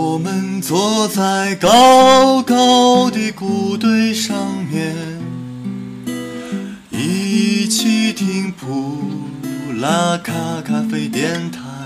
我们坐在高高的谷堆上面，一起听普拉卡咖啡电台。